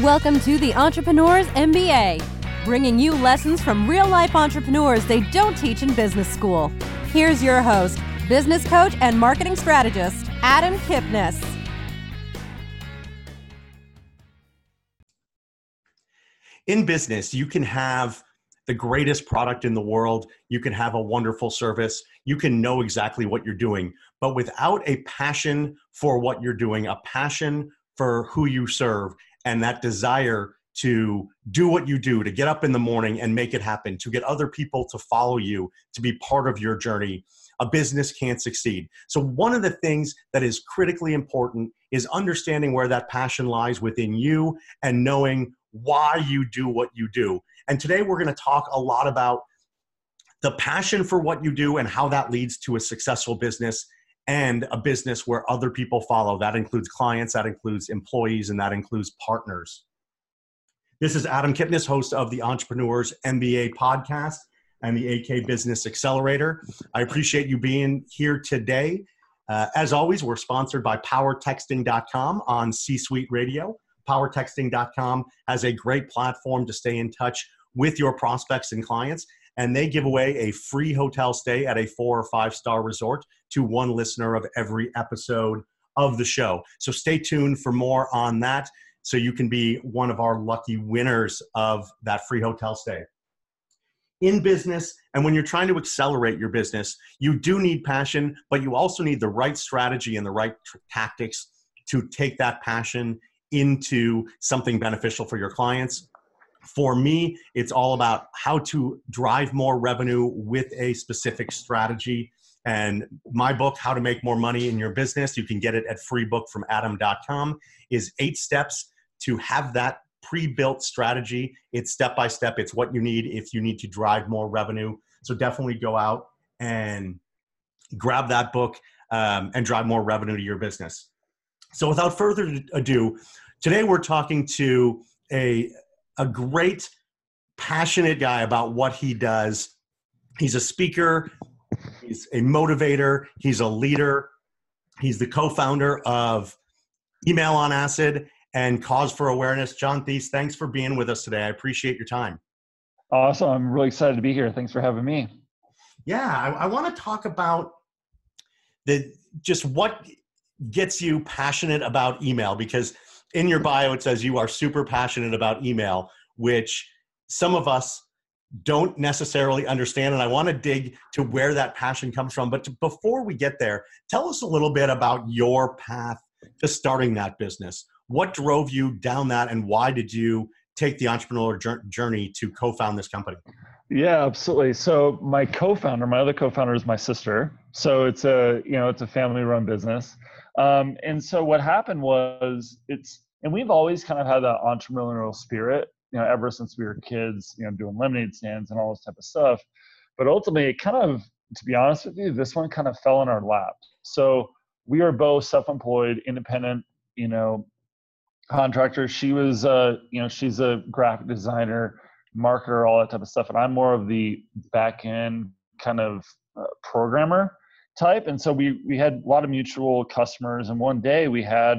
Welcome to the Entrepreneurs MBA, bringing you lessons from real life entrepreneurs they don't teach in business school. Here's your host, business coach and marketing strategist, Adam Kipnis. In business, you can have the greatest product in the world, you can have a wonderful service, you can know exactly what you're doing, but without a passion for what you're doing, a passion for who you serve, and that desire to do what you do, to get up in the morning and make it happen, to get other people to follow you, to be part of your journey, a business can't succeed. So, one of the things that is critically important is understanding where that passion lies within you and knowing why you do what you do. And today we're going to talk a lot about the passion for what you do and how that leads to a successful business and a business where other people follow. That includes clients, that includes employees, and that includes partners. This is Adam Kipnis, host of the Entrepreneurs MBA podcast and the AK Business Accelerator. I appreciate you being here today. Uh, as always, we're sponsored by powertexting.com on C Suite Radio. Powertexting.com has a great platform to stay in touch with your prospects and clients and they give away a free hotel stay at a four or five star resort to one listener of every episode of the show. So stay tuned for more on that so you can be one of our lucky winners of that free hotel stay. In business, and when you're trying to accelerate your business, you do need passion, but you also need the right strategy and the right t- tactics to take that passion into something beneficial for your clients for me, it's all about how to drive more revenue with a specific strategy. And my book, How to Make More Money in Your Business, you can get it at freebookfromadam.com, is eight steps to have that pre built strategy. It's step by step, it's what you need if you need to drive more revenue. So definitely go out and grab that book um, and drive more revenue to your business. So without further ado, today we're talking to a a great, passionate guy about what he does. He's a speaker, he's a motivator, he's a leader, he's the co founder of Email on Acid and Cause for Awareness. John Thies, thanks for being with us today. I appreciate your time. Awesome. I'm really excited to be here. Thanks for having me. Yeah, I, I want to talk about the just what gets you passionate about email because in your bio it says you are super passionate about email which some of us don't necessarily understand and i want to dig to where that passion comes from but to, before we get there tell us a little bit about your path to starting that business. What drove you down that and why did you take the entrepreneur journey to co-found this company? Yeah absolutely. So my co-founder my other co-founder is my sister. So it's a you know it's a family run business. Um, and so what happened was it's, and we've always kind of had that entrepreneurial spirit, you know, ever since we were kids, you know, doing lemonade stands and all this type of stuff. But ultimately, it kind of, to be honest with you, this one kind of fell in our lap. So we are both self-employed, independent, you know, contractors. She was, uh, you know, she's a graphic designer, marketer, all that type of stuff, and I'm more of the back end kind of uh, programmer type. And so we we had a lot of mutual customers. And one day we had,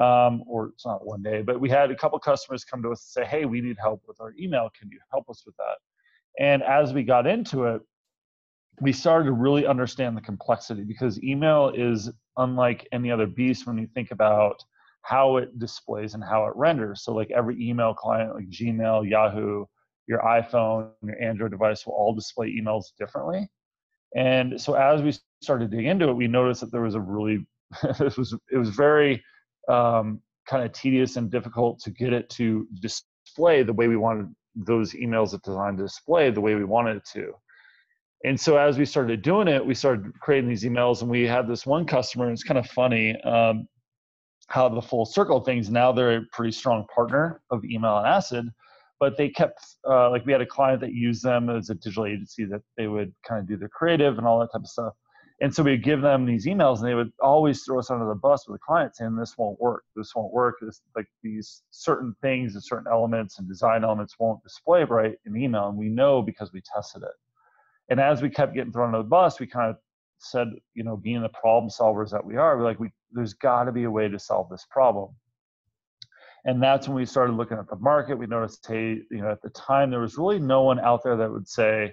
um, or it's not one day, but we had a couple customers come to us and say, "Hey, we need help with our email. Can you help us with that?" And as we got into it, we started to really understand the complexity because email is unlike any other beast when you think about how it displays and how it renders. So, like every email client, like Gmail, Yahoo, your iPhone, your Android device will all display emails differently. And so as we started digging into it, we noticed that there was a really it was it was very um, kind of tedious and difficult to get it to display the way we wanted those emails that designed to display the way we wanted it to. And so as we started doing it, we started creating these emails, and we had this one customer. And it's kind of funny um, how the full circle things. Now they're a pretty strong partner of Email on Acid, but they kept uh, like we had a client that used them as a digital agency that they would kind of do their creative and all that type of stuff and so we'd give them these emails and they would always throw us under the bus with the client saying this won't work. This won't work. This like these certain things and certain elements and design elements won't display right in email. And we know because we tested it. And as we kept getting thrown under the bus we kind of said you know being the problem solvers that we are we're like we there's got to be a way to solve this problem. And that's when we started looking at the market. We noticed, hey, you know, at the time there was really no one out there that would say,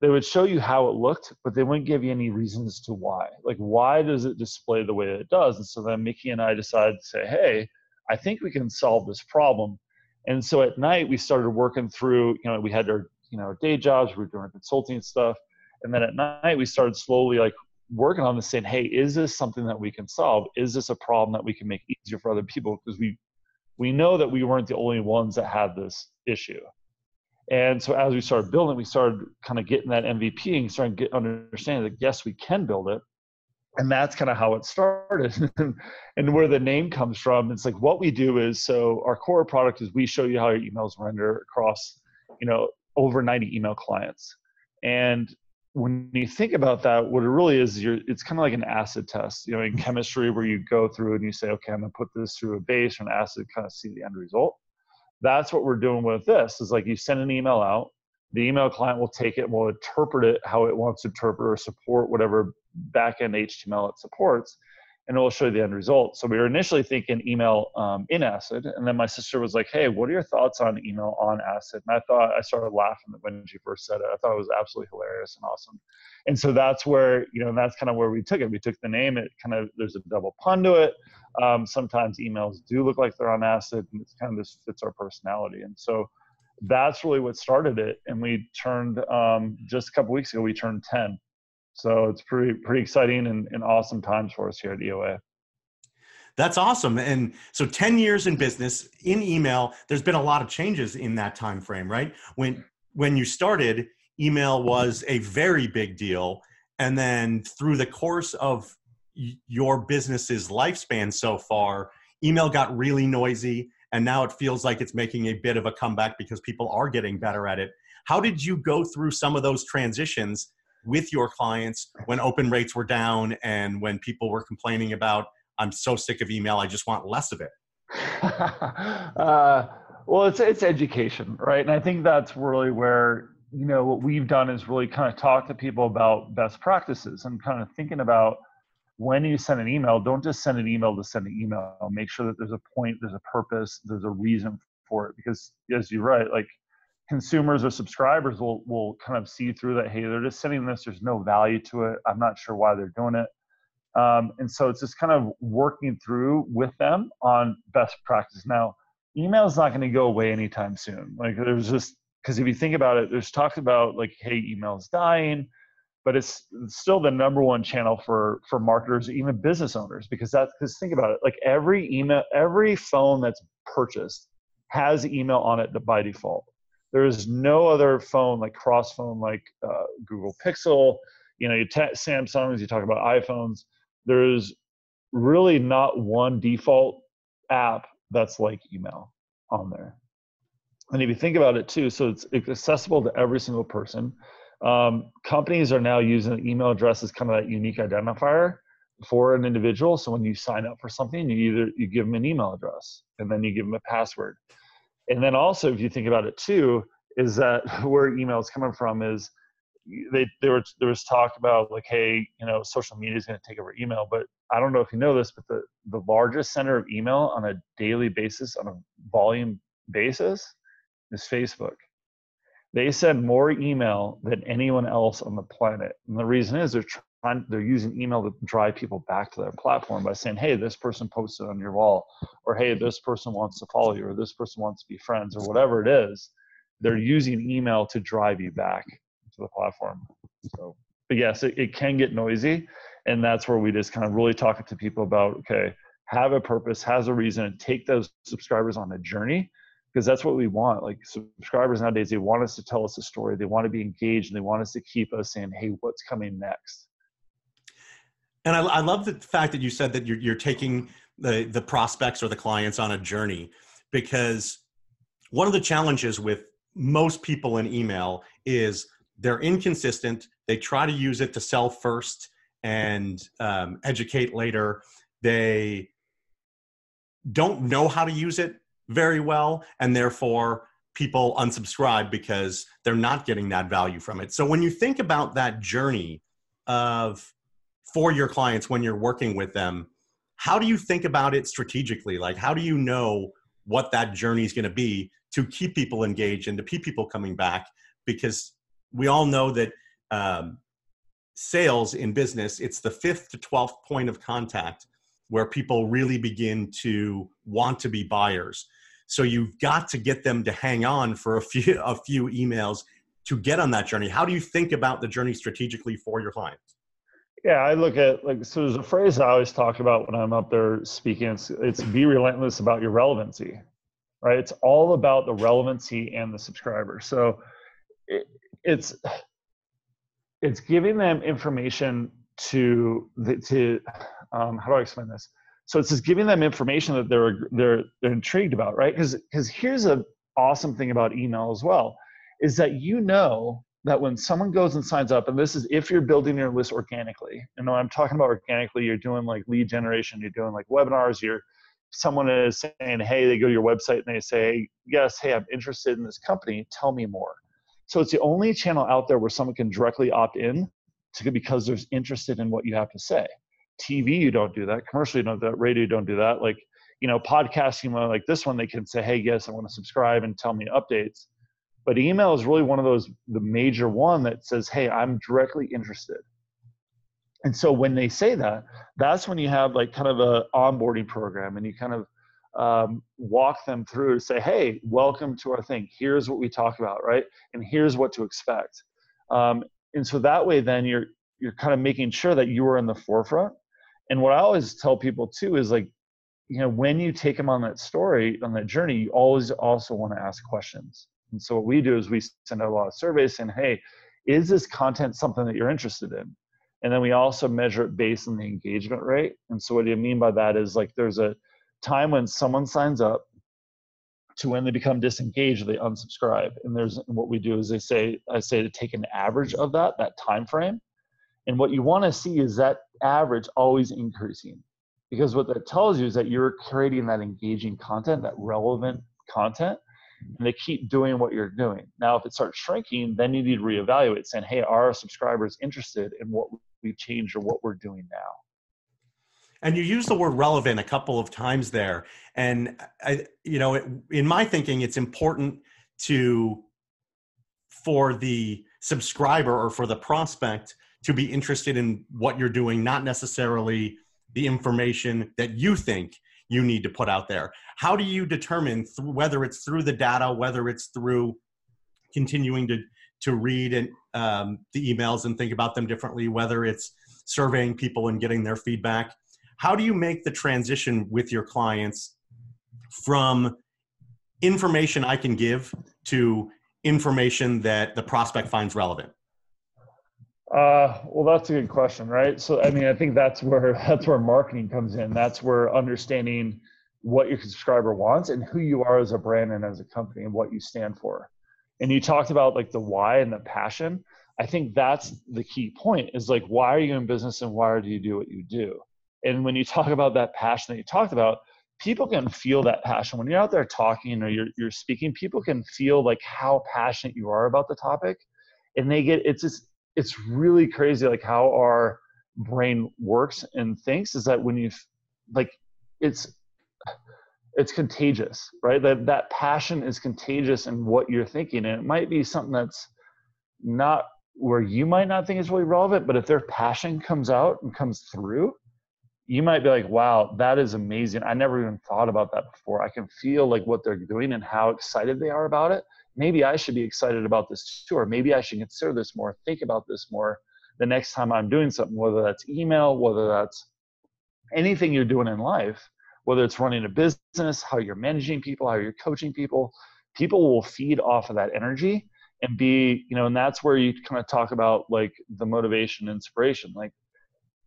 they would show you how it looked, but they wouldn't give you any reasons to why. Like, why does it display the way it does? And so then Mickey and I decided to say, hey, I think we can solve this problem. And so at night we started working through, you know, we had our, you know, our day jobs, we were doing consulting stuff. And then at night we started slowly like working on this saying, hey, is this something that we can solve? Is this a problem that we can make easier for other people? Because we we know that we weren't the only ones that had this issue. And so as we started building, we started kind of getting that MVP and starting to get understanding that yes, we can build it. And that's kind of how it started. and where the name comes from, it's like what we do is so our core product is we show you how your emails render across, you know, over 90 email clients. And when you think about that, what it really is, you're, it's kind of like an acid test, you know, in mm-hmm. chemistry where you go through and you say, okay, I'm gonna put this through a base or an acid, kind of see the end result that's what we're doing with this is like you send an email out the email client will take it and will interpret it how it wants to interpret or support whatever backend html it supports and it will show you the end result. So we were initially thinking email um, in acid and then my sister was like hey what are your thoughts on email on acid? And i thought i started laughing when she first said it. I thought it was absolutely hilarious and awesome. And so that's where you know that's kind of where we took it. We took the name it kind of there's a double pun to it. Um, sometimes emails do look like they're on acid and it kind of just fits our personality. And so that's really what started it and we turned um, just a couple weeks ago we turned 10 so it's pretty pretty exciting and, and awesome times for us here at eoa that's awesome and so 10 years in business in email there's been a lot of changes in that time frame right when when you started email was a very big deal and then through the course of your business's lifespan so far, email got really noisy and now it feels like it's making a bit of a comeback because people are getting better at it. How did you go through some of those transitions with your clients when open rates were down and when people were complaining about, I'm so sick of email, I just want less of it? uh, well, it's, it's education, right? And I think that's really where, you know, what we've done is really kind of talk to people about best practices and kind of thinking about when you send an email, don't just send an email to send an email. Make sure that there's a point, there's a purpose, there's a reason for it. Because as you're right, like consumers or subscribers will will kind of see through that. Hey, they're just sending this. There's no value to it. I'm not sure why they're doing it. Um, and so it's just kind of working through with them on best practice. Now, email is not going to go away anytime soon. Like there's just because if you think about it, there's talks about like, hey, email is dying but it's still the number one channel for for marketers even business owners because that's because think about it like every email every phone that's purchased has email on it by default there is no other phone like cross phone like uh, google pixel you know you t- samsungs you talk about iphones there's really not one default app that's like email on there and if you think about it too so it's accessible to every single person um, companies are now using email address as kind of that unique identifier for an individual. So when you sign up for something, you either you give them an email address and then you give them a password. And then also, if you think about it too, is that where email is coming from is they there was there was talk about like, hey, you know, social media is going to take over email, but I don't know if you know this, but the the largest center of email on a daily basis, on a volume basis, is Facebook they send more email than anyone else on the planet. And the reason is they're they're using email to drive people back to their platform by saying, hey, this person posted on your wall, or hey, this person wants to follow you, or this person wants to be friends, or whatever it is. They're using email to drive you back to the platform. So, but yes, it, it can get noisy. And that's where we just kind of really talk to people about, okay, have a purpose, has a reason, and take those subscribers on a journey because that's what we want. Like subscribers nowadays, they want us to tell us a story. They want to be engaged and they want us to keep us saying, hey, what's coming next? And I, I love the fact that you said that you're, you're taking the, the prospects or the clients on a journey because one of the challenges with most people in email is they're inconsistent. They try to use it to sell first and um, educate later. They don't know how to use it very well and therefore people unsubscribe because they're not getting that value from it so when you think about that journey of for your clients when you're working with them how do you think about it strategically? Like how do you know what that journey is going to be to keep people engaged and to keep people coming back? Because we all know that um, sales in business it's the fifth to 12th point of contact where people really begin to want to be buyers. So you've got to get them to hang on for a few a few emails to get on that journey. How do you think about the journey strategically for your clients yeah i look at like so there's a phrase i always talk about when i'm up there speaking it's, it's be relentless about your relevancy right it's all about the relevancy and the subscriber so it, it's it's giving them information to the, to um, how do I explain this? So it's just giving them information that they're they're they're intrigued about, right? Because because here's a awesome thing about email as well, is that you know that when someone goes and signs up, and this is if you're building your list organically, and when I'm talking about organically, you're doing like lead generation, you're doing like webinars, you're someone is saying, hey, they go to your website and they say, yes, hey, I'm interested in this company, tell me more so it's the only channel out there where someone can directly opt in to because they're interested in what you have to say. TV, you don't do that. Commercial, you don't do that. Radio, you don't do that. Like, you know, podcasting, like this one, they can say, hey, yes, I want to subscribe and tell me updates. But email is really one of those, the major one that says, hey, I'm directly interested. And so when they say that, that's when you have like kind of a onboarding program and you kind of um, walk them through to say, hey, welcome to our thing. Here's what we talk about, right? And here's what to expect. Um, and so that way, then you're you're kind of making sure that you are in the forefront. And what I always tell people too is like, you know, when you take them on that story, on that journey, you always also want to ask questions. And so what we do is we send out a lot of surveys saying, hey, is this content something that you're interested in? And then we also measure it based on the engagement rate. And so what do you mean by that is like there's a time when someone signs up to when they become disengaged they unsubscribe and there's what we do is they say i say to take an average of that that time frame and what you want to see is that average always increasing because what that tells you is that you're creating that engaging content that relevant content and they keep doing what you're doing now if it starts shrinking then you need to reevaluate saying hey are our subscribers interested in what we've changed or what we're doing now and you use the word relevant a couple of times there. And I, you know, it, in my thinking, it's important to for the subscriber or for the prospect to be interested in what you're doing, not necessarily the information that you think you need to put out there. How do you determine th- whether it's through the data, whether it's through continuing to to read and um, the emails and think about them differently, whether it's surveying people and getting their feedback? how do you make the transition with your clients from information I can give to information that the prospect finds relevant? Uh, well, that's a good question, right? So, I mean, I think that's where that's where marketing comes in. That's where understanding what your subscriber wants and who you are as a brand and as a company and what you stand for. And you talked about like the why and the passion. I think that's the key point. Is like, why are you in business and why do you do what you do? And when you talk about that passion that you talked about, people can feel that passion. When you're out there talking or you're, you're speaking, people can feel like how passionate you are about the topic. And they get, it's just, it's really crazy like how our brain works and thinks is that when you like, it's, it's contagious, right? That that passion is contagious in what you're thinking. And it might be something that's not where you might not think is really relevant, but if their passion comes out and comes through, you might be like, wow, that is amazing. I never even thought about that before. I can feel like what they're doing and how excited they are about it. Maybe I should be excited about this too, or maybe I should consider this more, think about this more the next time I'm doing something, whether that's email, whether that's anything you're doing in life, whether it's running a business, how you're managing people, how you're coaching people, people will feed off of that energy and be, you know, and that's where you kind of talk about like the motivation, inspiration. Like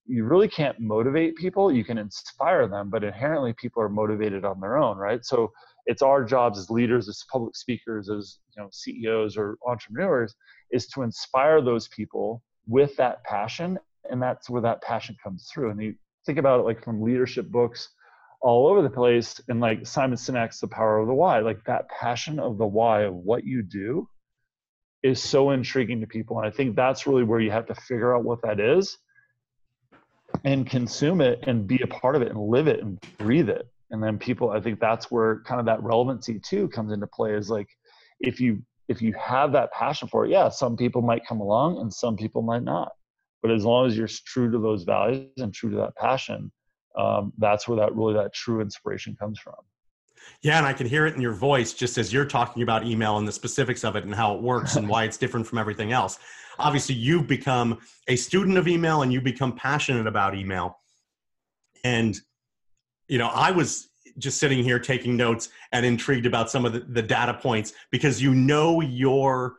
you really can't motivate people you can inspire them but inherently people are motivated on their own right? So it's our jobs as leaders as public speakers as you know ceos or entrepreneurs is to inspire those people with that passion and that's where that passion comes through. And you think about it like from leadership books all over the place and like simon sinek's the power of the why like that passion of the why of what you do is so intriguing to people. And i think that's really where you have to figure out what that is and consume it and be a part of it and live it and breathe it. And then people i think that's where kind of that relevancy too comes into play is like if you if you have that passion for it yeah some people might come along and some people might not. But as long as you're true to those values and true to that passion um, that's where that really that true inspiration comes from yeah, and I can hear it in your voice just as you're talking about email and the specifics of it and how it works and why it's different from everything else. Obviously, you've become a student of email and you become passionate about email. And, you know, I was just sitting here taking notes and intrigued about some of the, the data points because you know your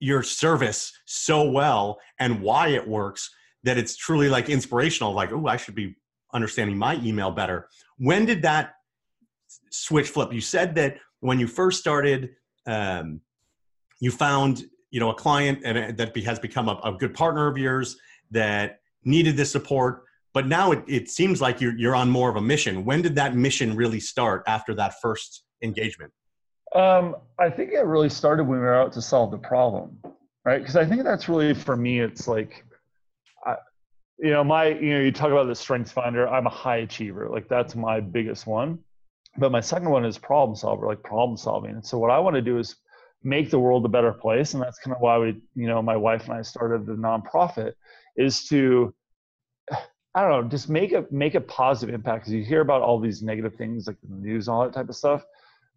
your service so well and why it works that it's truly like inspirational like oh i should be understanding my email better when did that switch flip. You said that when you first started, um, you found you know a client and that has become a, a, good partner of yours that needed this support. But now it, it seems like you're you're on more of a mission. When did that mission really start after that first engagement? Um, I think it really started when we were out to solve the problem, right? Because I think that's really for me. It's like, I, you know, my you know, you talk about the Strengths Finder. I'm a high achiever. Like that's my biggest one but my second one is problem solver like problem solving. And so what i want to do is make the world a better place and that's kind of why we you know my wife and i started the nonprofit is to i don't know just make a make a positive impact because you hear about all these negative things like the news and all that type of stuff.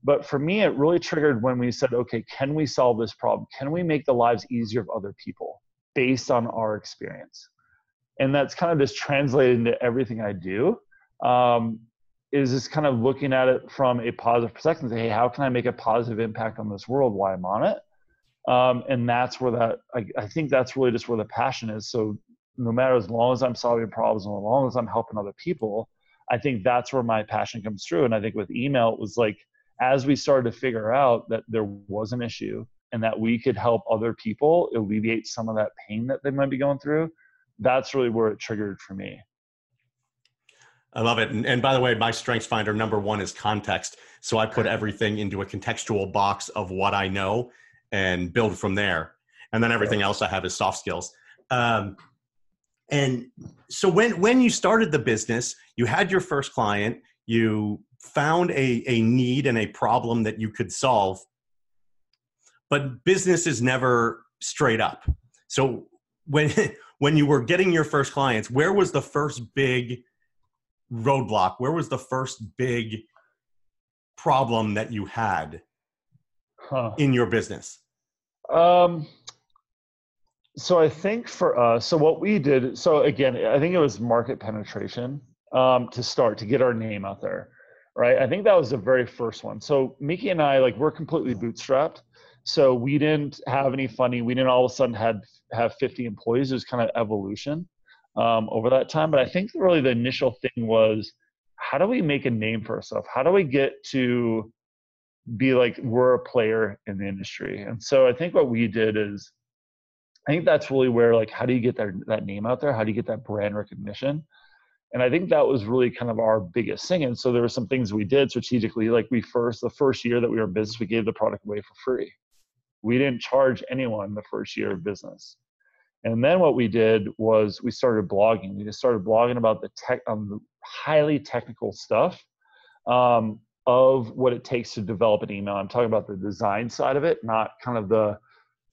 But for me it really triggered when we said okay can we solve this problem? Can we make the lives easier of other people based on our experience? And that's kind of just translated into everything i do. Um, is just kind of looking at it from a positive perspective say, hey, how can I make a positive impact on this world while I'm on it? Um, and that's where that I, I, think that's really just where the passion is. So no matter as long as I'm solving problems and as long as I'm helping other people, I think that's where my passion comes through. And I think with email, it was like as we started to figure out that there was an issue and that we could help other people alleviate some of that pain that they might be going through, that's really where it triggered for me. I love it. And, and, by the way, my strengths finder number one is context. So I put everything into a contextual box of what I know and build from there. And then everything else I have is soft skills. Um, and so when when you started the business, you had your first client, you found a, a need and a problem that you could solve. But business is never straight up. So when when you were getting your first clients, where was the first big roadblock? Where was the first big problem that you had huh. in your business? Um, so I think for us, so what we did, so again, I think it was market penetration um, to start to get our name out there, right? I think that was the very first one. So Mickey and I, like, we're completely bootstrapped. So we didn't have any funding. We didn't all of a sudden had have 50 employees. It was kind of evolution um, over that time. But I think really the initial thing was how do we make a name for ourselves? How do we get to be like we're a player in the industry? And so I think what we did is I think that's really where like how do you get that that name out there? How do you get that brand recognition? And I think that was really kind of our biggest thing. And so there were some things we did strategically. Like we first, the first year that we were in business, we gave the product away for free. We didn't charge anyone the first year of business. And then what we did was we started blogging. We just started blogging about the tech, um, the highly technical stuff um, of what it takes to develop an email. I'm talking about the design side of it, not kind of the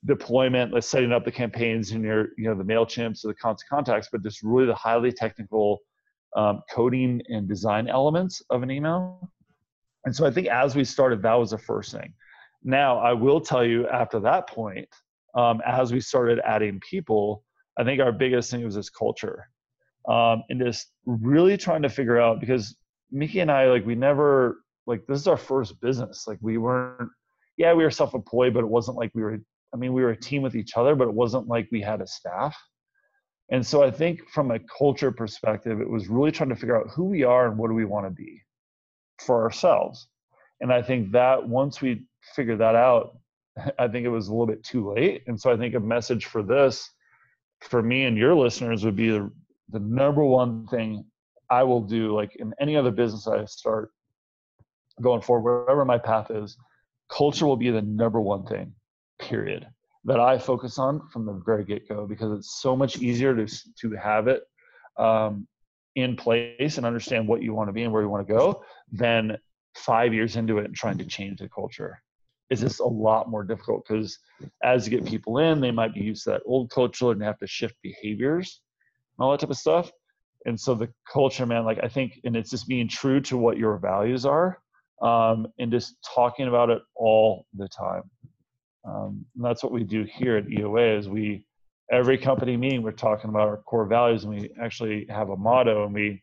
deployment, like setting up the campaigns in your, you know, the Mailchimps or the constant contacts, but just really the highly technical um, coding and design elements of an email. And so I think as we started, that was the first thing. Now I will tell you after that point um, as we started adding people, I think our biggest thing was this culture um, and just really trying to figure out because Mickey and I, like, we never, like, this is our first business. Like, we weren't, yeah, we were self employed, but it wasn't like we were, I mean, we were a team with each other, but it wasn't like we had a staff. And so I think from a culture perspective, it was really trying to figure out who we are and what do we want to be for ourselves. And I think that once we figured that out, I think it was a little bit too late. And so I think a message for this, for me and your listeners, would be the, the number one thing I will do, like in any other business I start going forward, wherever my path is, culture will be the number one thing, period, that I focus on from the very get go because it's so much easier to, to have it um, in place and understand what you want to be and where you want to go than five years into it and trying to change the culture is just a lot more difficult because as you get people in, they might be used to that old culture and have to shift behaviors and all that type of stuff. And so the culture, man, like I think, and it's just being true to what your values are um, and just talking about it all the time. Um, and that's what we do here at EOA is we, every company meeting, we're talking about our core values and we actually have a motto and we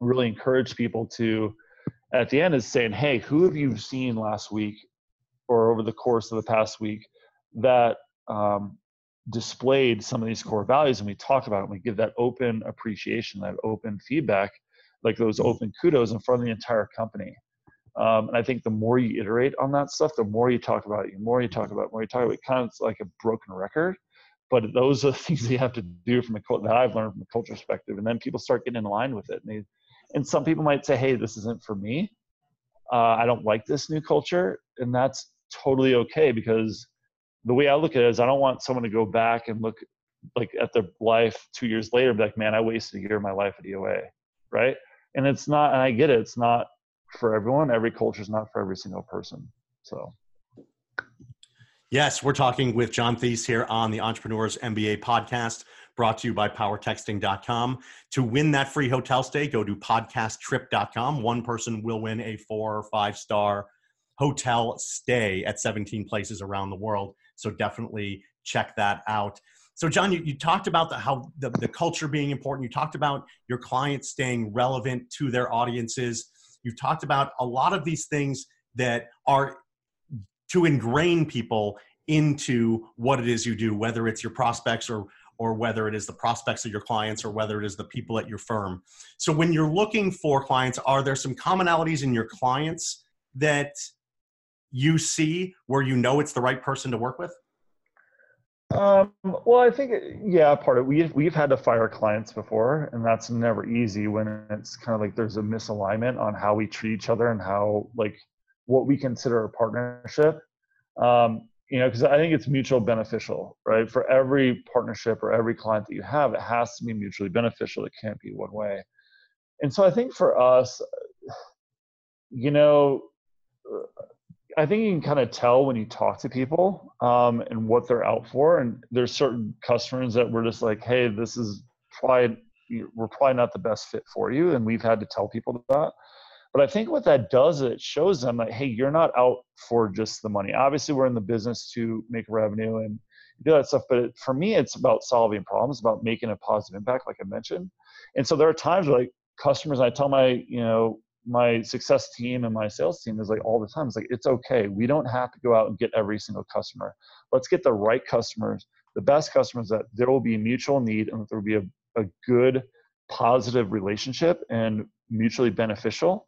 really encourage people to, at the end is saying, hey, who have you seen last week or over the course of the past week that um, displayed some of these core values and we talk about it and we give that open appreciation that open feedback like those mm-hmm. open kudos in front of the entire company. Um, and i think the more you iterate on that stuff the more you talk about it the more you talk about it, the more you talk about it kind of like a broken record. But those are the things you have to do from a that i've learned from a culture perspective and then people start getting in line with it and, they, and some people might say hey this isn't for me. Uh, i don't like this new culture and that's totally okay because the way I look at it is I don't want someone to go back and look like at their life two years later and be like, man, I wasted a year of my life at EOA. Right. And it's not, and I get it, it's not for everyone. Every culture is not for every single person. So Yes, we're talking with John Thies here on the Entrepreneurs MBA podcast, brought to you by powertexting.com. To win that free hotel stay, go to podcasttrip.com. One person will win a four or five star hotel stay at 17 places around the world. So definitely check that out. So, John, you, you talked about the, how the, the culture being important. You talked about your clients staying relevant to their audiences. You've talked about a lot of these things that are to ingrain people into what it is you do, whether it's your prospects or or whether it is the prospects of your clients or whether it is the people at your firm. So when you're looking for clients, are there some commonalities in your clients that you see where you know it's the right person to work with? Um, well, I think yeah, part of we've we've had to fire clients before, and that's never easy when it's kind of like there's a misalignment on how we treat each other and how like what we consider a partnership. Um, you know, because I think it's mutual beneficial, right? For every partnership or every client that you have, it has to be mutually beneficial. It can't be one way. And so I think for us, you know, I think you can kind of tell when you talk to people um, and what they're out for. And there's certain customers that we're just like, hey, this is probably we're probably not the best fit for you, and we've had to tell people that. But I think what that does it shows them that hey, you're not out for just the money. Obviously, we're in the business to make revenue and do that stuff. But for me, it's about solving problems, about making a positive impact, like I mentioned. And so there are times where like customers, I tell my you know my success team and my sales team is like all the time. It's like it's okay. We don't have to go out and get every single customer. Let's get the right customers the best customers that there will be mutual need and that there will be a, a good positive relationship and mutually beneficial.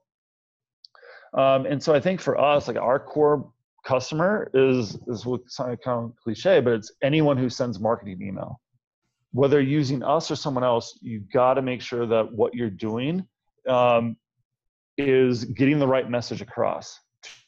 Um, and so i think for us like our core customer is is kind of cliche but it's anyone who sends marketing email. Whether using us or someone else you've got to make sure that what you're doing um, is getting the right message across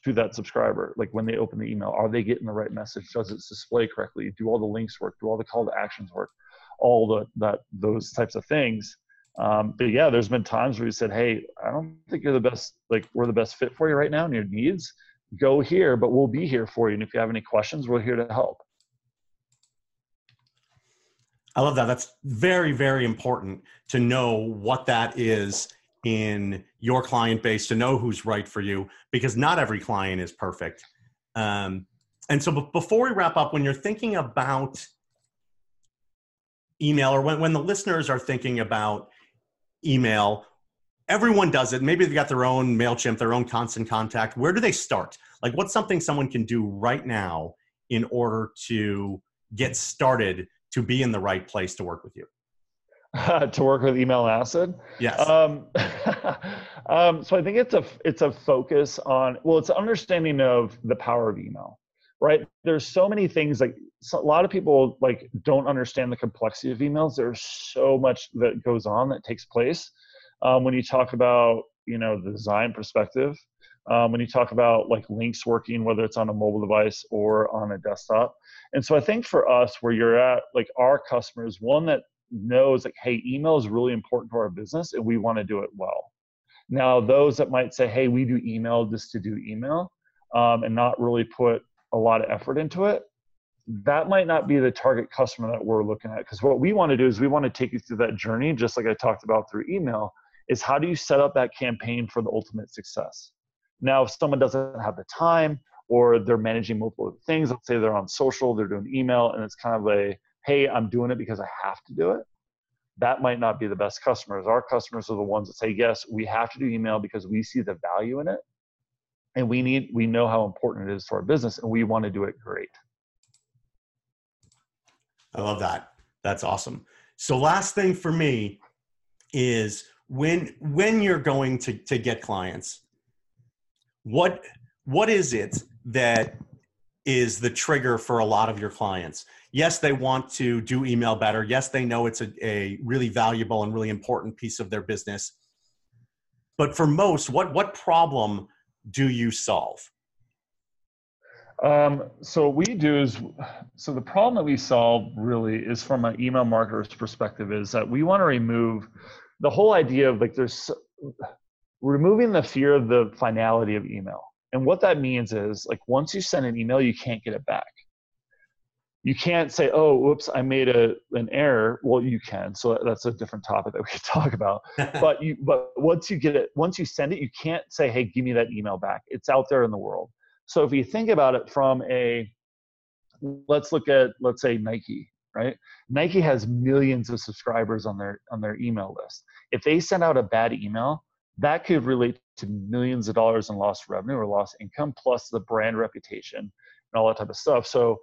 to that subscriber like when they open the email are they getting the right message? Does it display correctly? Do all the links work? Do all the call to actions work? All the that those types of things. Um, but yeah there's been times where we said hey i don't think you're the best like we're the best fit for you right now and your needs. Go here but we'll be here for you and if you have any questions we're here to help. I love that. That's very very important to know what that is in your client base to know who's right for you because not every client is perfect. Um, and so, b- before we wrap up, when you're thinking about email or when, when the listeners are thinking about email, everyone does it. Maybe they've got their own MailChimp, their own constant contact. Where do they start? Like, what's something someone can do right now in order to get started to be in the right place to work with you? to work with email acid. Yes. Um, um, so I think it's a it's a focus on well, it's understanding of the power of email, right? There's so many things like so a lot of people like don't understand the complexity of emails. There's so much that goes on that takes place um, when you talk about you know the design perspective. Um, when you talk about like links working, whether it's on a mobile device or on a desktop. And so I think for us, where you're at, like our customers, one that knows like, hey, email is really important to our business and we want to do it well. Now, those that might say, hey, we do email just to do email um, and not really put a lot of effort into it, that might not be the target customer that we're looking at. Because what we want to do is we want to take you through that journey, just like I talked about through email, is how do you set up that campaign for the ultimate success? Now, if someone doesn't have the time or they're managing multiple things, let's say they're on social, they're doing email, and it's kind of a, hey, I'm doing it because I have to do it. That might not be the best customers. Our customers are the ones that say, yes, we have to do email because we see the value in it. And we need, we know how important it is to our business and we want to do it great. I love that. That's awesome. So last thing for me is when when you're going to to get clients, what what is it that is the trigger for a lot of your clients? Yes, they want to do email better. Yes, they know it's a, a really valuable and really important piece of their business. But for most, what what problem do you solve? Um, so what we do is, so the problem that we solve really is from an email marketer's perspective is that we want to remove the whole idea of like there's removing the fear of the finality of email. And what that means is like once you send an email, you can't get it back. You can't say, "Oh, whoops, I made a an error." Well, you can. So that's a different topic that we could talk about. but you, but once you get it, once you send it, you can't say, "Hey, give me that email back." It's out there in the world. So if you think about it from a, let's look at let's say Nike, right? Nike has millions of subscribers on their on their email list. If they send out a bad email, that could relate to millions of dollars in lost revenue or lost income, plus the brand reputation and all that type of stuff. So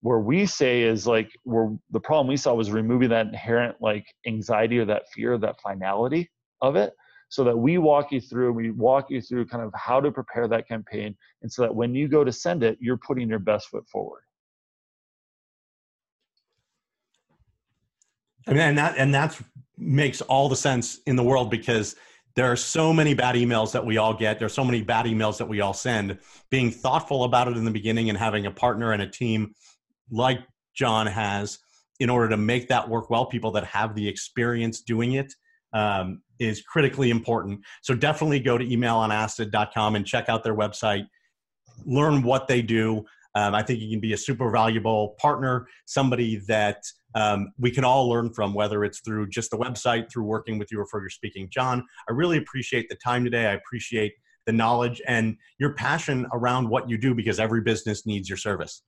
where we say is like where the problem we saw was removing that inherent like anxiety or that fear, that finality of it, so that we walk you through, we walk you through kind of how to prepare that campaign, and so that when you go to send it, you're putting your best foot forward. I mean, and that and that makes all the sense in the world because there are so many bad emails that we all get. There's so many bad emails that we all send. Being thoughtful about it in the beginning and having a partner and a team like John has in order to make that work well, people that have the experience doing it um, is critically important. So definitely go to emailonacid.com and check out their website, learn what they do. Um, I think you can be a super valuable partner, somebody that um, we can all learn from, whether it's through just the website, through working with you, or for your speaking. John, I really appreciate the time today. I appreciate the knowledge and your passion around what you do because every business needs your service.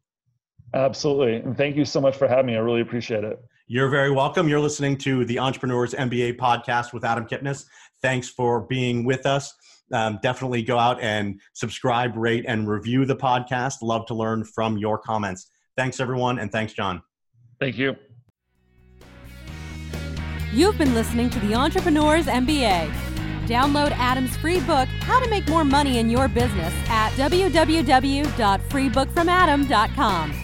Absolutely. And thank you so much for having me. I really appreciate it. You're very welcome. You're listening to the Entrepreneurs MBA podcast with Adam Kipnis. Thanks for being with us. Um, definitely go out and subscribe, rate, and review the podcast. Love to learn from your comments. Thanks, everyone. And thanks, John. Thank you. You've been listening to the Entrepreneurs MBA. Download Adam's free book, How to Make More Money in Your Business, at www.freebookfromadam.com.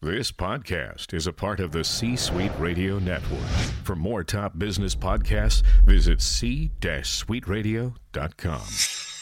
This podcast is a part of the C Suite Radio Network. For more top business podcasts, visit c-suiteradio.com.